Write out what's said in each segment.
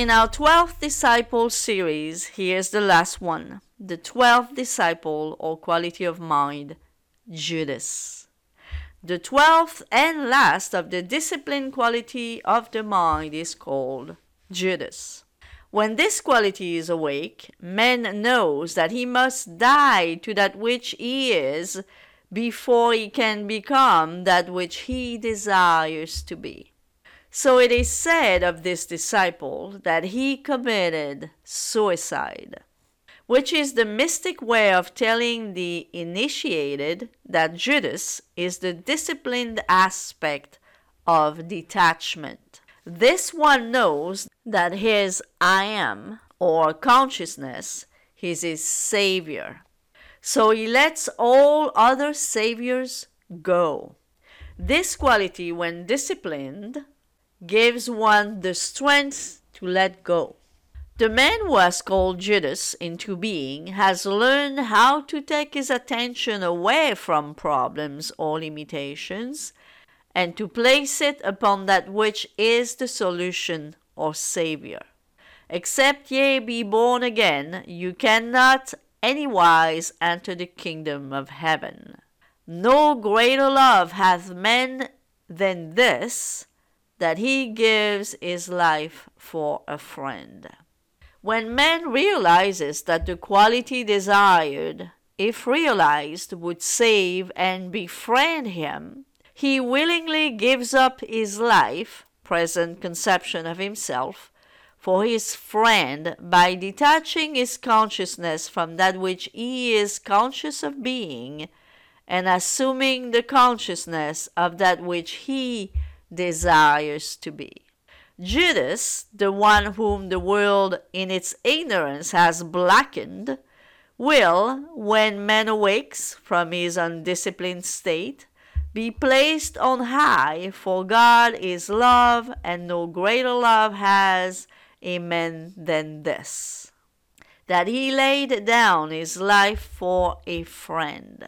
In our 12th disciple series, here's the last one the 12th disciple or quality of mind, Judas. The 12th and last of the discipline quality of the mind is called Judas. When this quality is awake, man knows that he must die to that which he is before he can become that which he desires to be. So it is said of this disciple that he committed suicide, which is the mystic way of telling the initiated that Judas is the disciplined aspect of detachment. This one knows that his I am or consciousness is his savior. So he lets all other saviors go. This quality, when disciplined, gives one the strength to let go. The man who has called Judas into being has learned how to take his attention away from problems or limitations and to place it upon that which is the solution or Savior. Except ye be born again, you cannot anywise enter the kingdom of heaven. No greater love hath man than this, that he gives his life for a friend. When man realizes that the quality desired, if realized, would save and befriend him, he willingly gives up his life, present conception of himself, for his friend by detaching his consciousness from that which he is conscious of being and assuming the consciousness of that which he desires to be. Judas, the one whom the world in its ignorance has blackened, will, when man awakes from his undisciplined state, be placed on high, for God is love, and no greater love has a man than this that he laid down his life for a friend.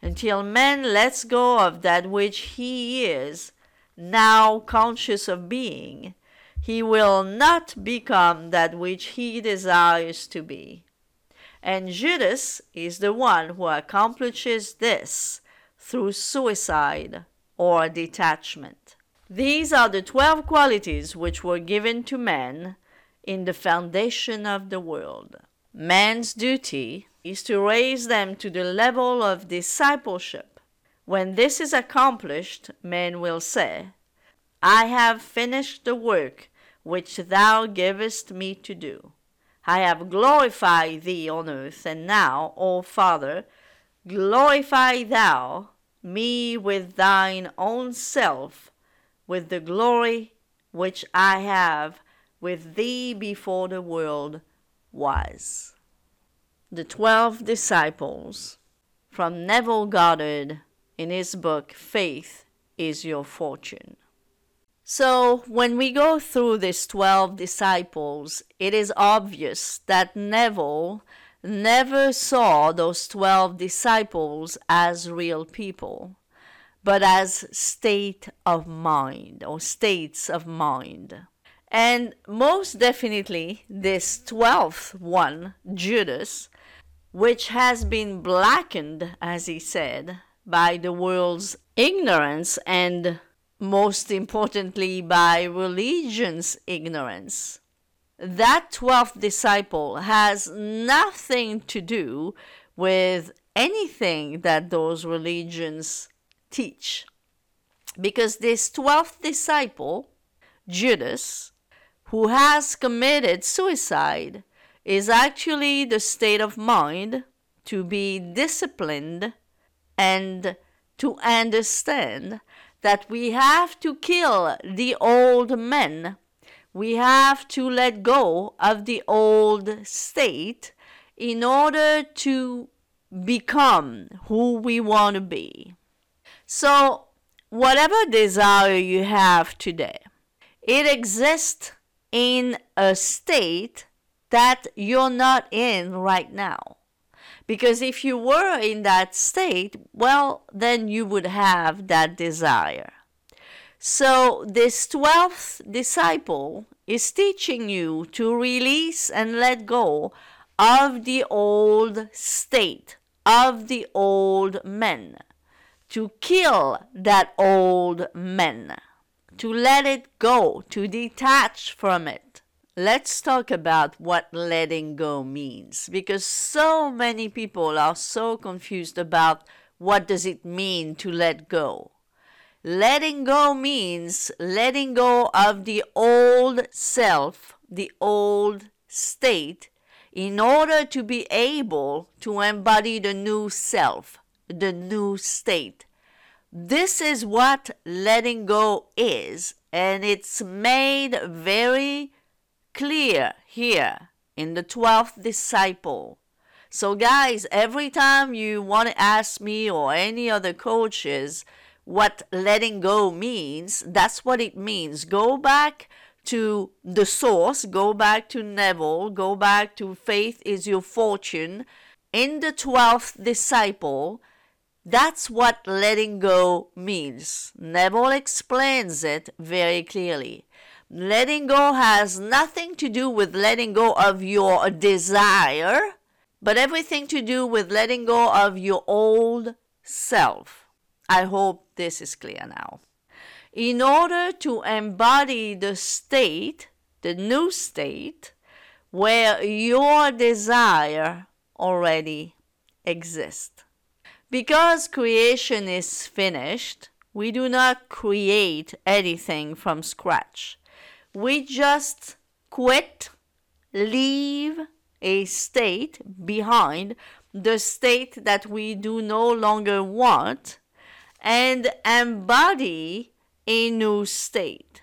Until man lets go of that which he is, now conscious of being, he will not become that which he desires to be. And Judas is the one who accomplishes this through suicide or detachment. These are the twelve qualities which were given to man in the foundation of the world. Man's duty is to raise them to the level of discipleship when this is accomplished, men will say, I have finished the work which thou givest me to do. I have glorified thee on earth, and now, O Father, glorify thou me with thine own self, with the glory which I have with thee before the world was. The Twelve Disciples from Neville Goddard in his book Faith is Your Fortune. So, when we go through these 12 disciples, it is obvious that Neville never saw those 12 disciples as real people, but as state of mind or states of mind. And most definitely, this 12th one, Judas, which has been blackened, as he said, by the world's ignorance and most importantly by religion's ignorance. That 12th disciple has nothing to do with anything that those religions teach. Because this 12th disciple, Judas, who has committed suicide, is actually the state of mind to be disciplined and to understand that we have to kill the old men. We have to let go of the old state in order to become who we want to be. So, whatever desire you have today, it exists in a state that you're not in right now. Because if you were in that state, well, then you would have that desire. So, this 12th disciple is teaching you to release and let go of the old state, of the old men, to kill that old man, to let it go, to detach from it. Let's talk about what letting go means because so many people are so confused about what does it mean to let go. Letting go means letting go of the old self, the old state, in order to be able to embody the new self, the new state. This is what letting go is, and it's made very clear here in the 12th disciple. So, guys, every time you want to ask me or any other coaches, what letting go means, that's what it means. Go back to the source, go back to Neville, go back to faith is your fortune. In the 12th disciple, that's what letting go means. Neville explains it very clearly. Letting go has nothing to do with letting go of your desire, but everything to do with letting go of your old self. I hope this is clear now. In order to embody the state, the new state, where your desire already exists. Because creation is finished, we do not create anything from scratch. We just quit, leave a state behind, the state that we do no longer want, and embody a new state,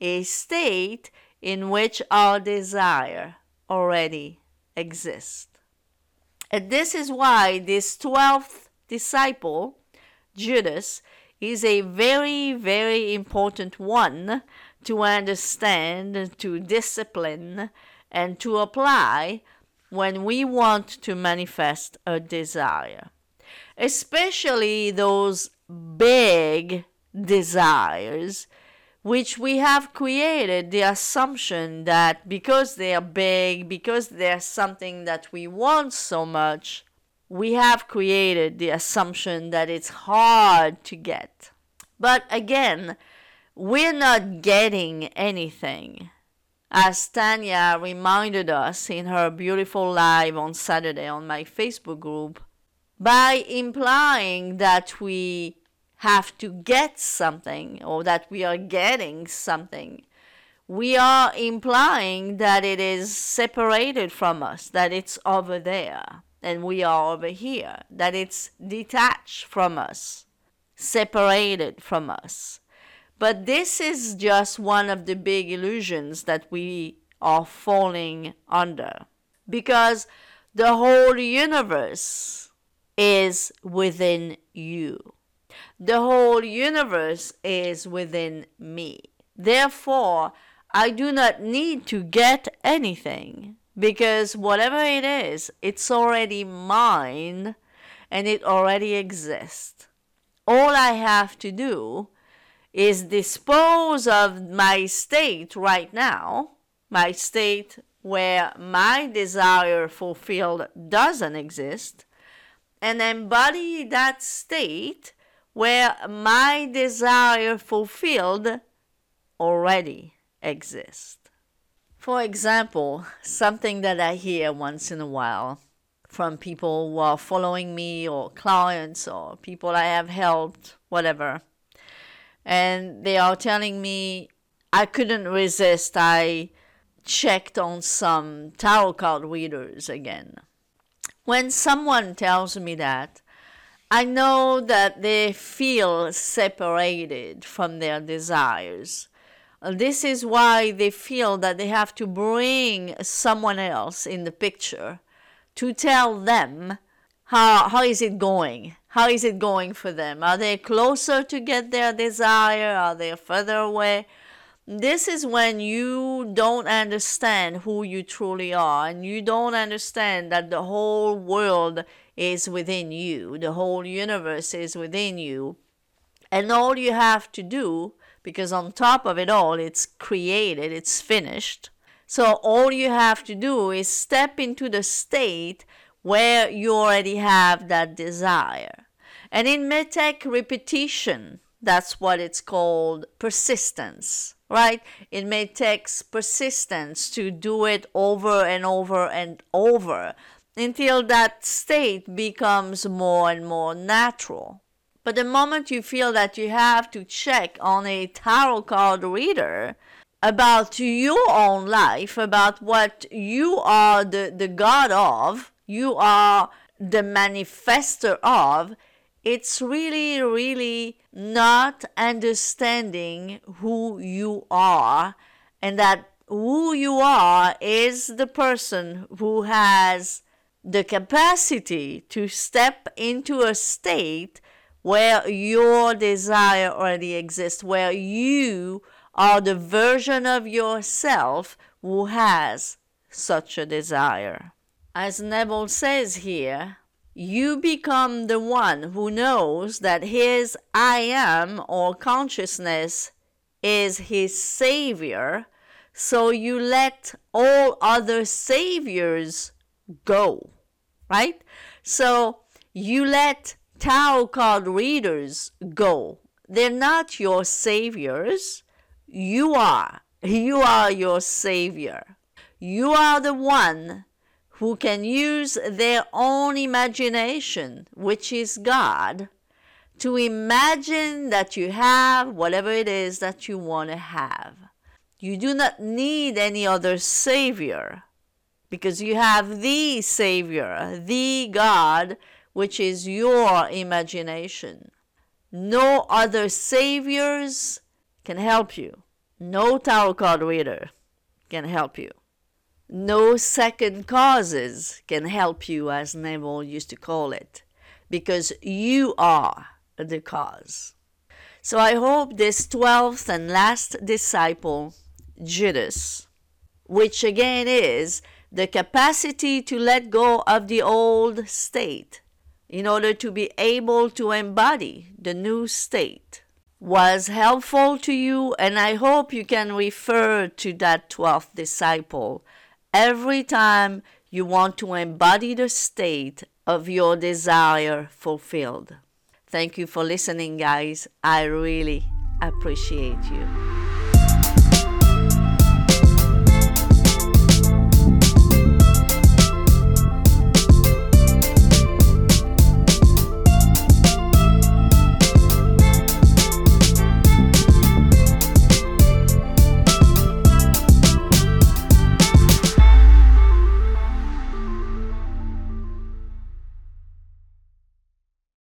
a state in which our desire already exists. And this is why this 12th disciple, Judas, is a very, very important one to understand, to discipline, and to apply when we want to manifest a desire. Especially those big desires, which we have created the assumption that because they are big, because they're something that we want so much, we have created the assumption that it's hard to get. But again, we're not getting anything. As Tanya reminded us in her beautiful live on Saturday on my Facebook group, by implying that we have to get something or that we are getting something, we are implying that it is separated from us, that it's over there and we are over here, that it's detached from us, separated from us. But this is just one of the big illusions that we are falling under because the whole universe is within you. The whole universe is within me. Therefore, I do not need to get anything because whatever it is, it's already mine and it already exists. All I have to do is dispose of my state right now, my state where my desire fulfilled doesn't exist, and embody that state where my desire fulfilled already exists. For example, something that I hear once in a while from people who are following me or clients or people I have helped, whatever. And they are telling me I couldn't resist. I checked on some tarot card readers again. When someone tells me that, I know that they feel separated from their desires. This is why they feel that they have to bring someone else in the picture to tell them how, how is it going? How is it going for them? Are they closer to get their desire? Are they further away? This is when you don't understand who you truly are and you don't understand that the whole world is within you, the whole universe is within you. And all you have to do because on top of it all, it's created, it's finished. So all you have to do is step into the state where you already have that desire. And in take repetition. That's what it's called persistence, right? It may take persistence to do it over and over and over until that state becomes more and more natural. But the moment you feel that you have to check on a tarot card reader about your own life, about what you are the, the God of, you are the manifester of, it's really, really not understanding who you are. And that who you are is the person who has the capacity to step into a state where your desire already exists, where you are the version of yourself who has such a desire. As Neville says here, you become the one who knows that his I am or consciousness is his savior, so you let all other saviors go, right? So you let tarot card readers go. They're not your saviors. You are. You are your savior. You are the one who can use their own imagination, which is God, to imagine that you have whatever it is that you want to have. You do not need any other savior because you have the savior, the God which is your imagination. No other saviors can help you. No tarot card reader can help you. No second causes can help you, as Neville used to call it, because you are the cause. So I hope this twelfth and last disciple, Judas, which again is the capacity to let go of the old state in order to be able to embody the new state was helpful to you, and I hope you can refer to that 12th disciple every time you want to embody the state of your desire fulfilled. Thank you for listening, guys. I really appreciate you.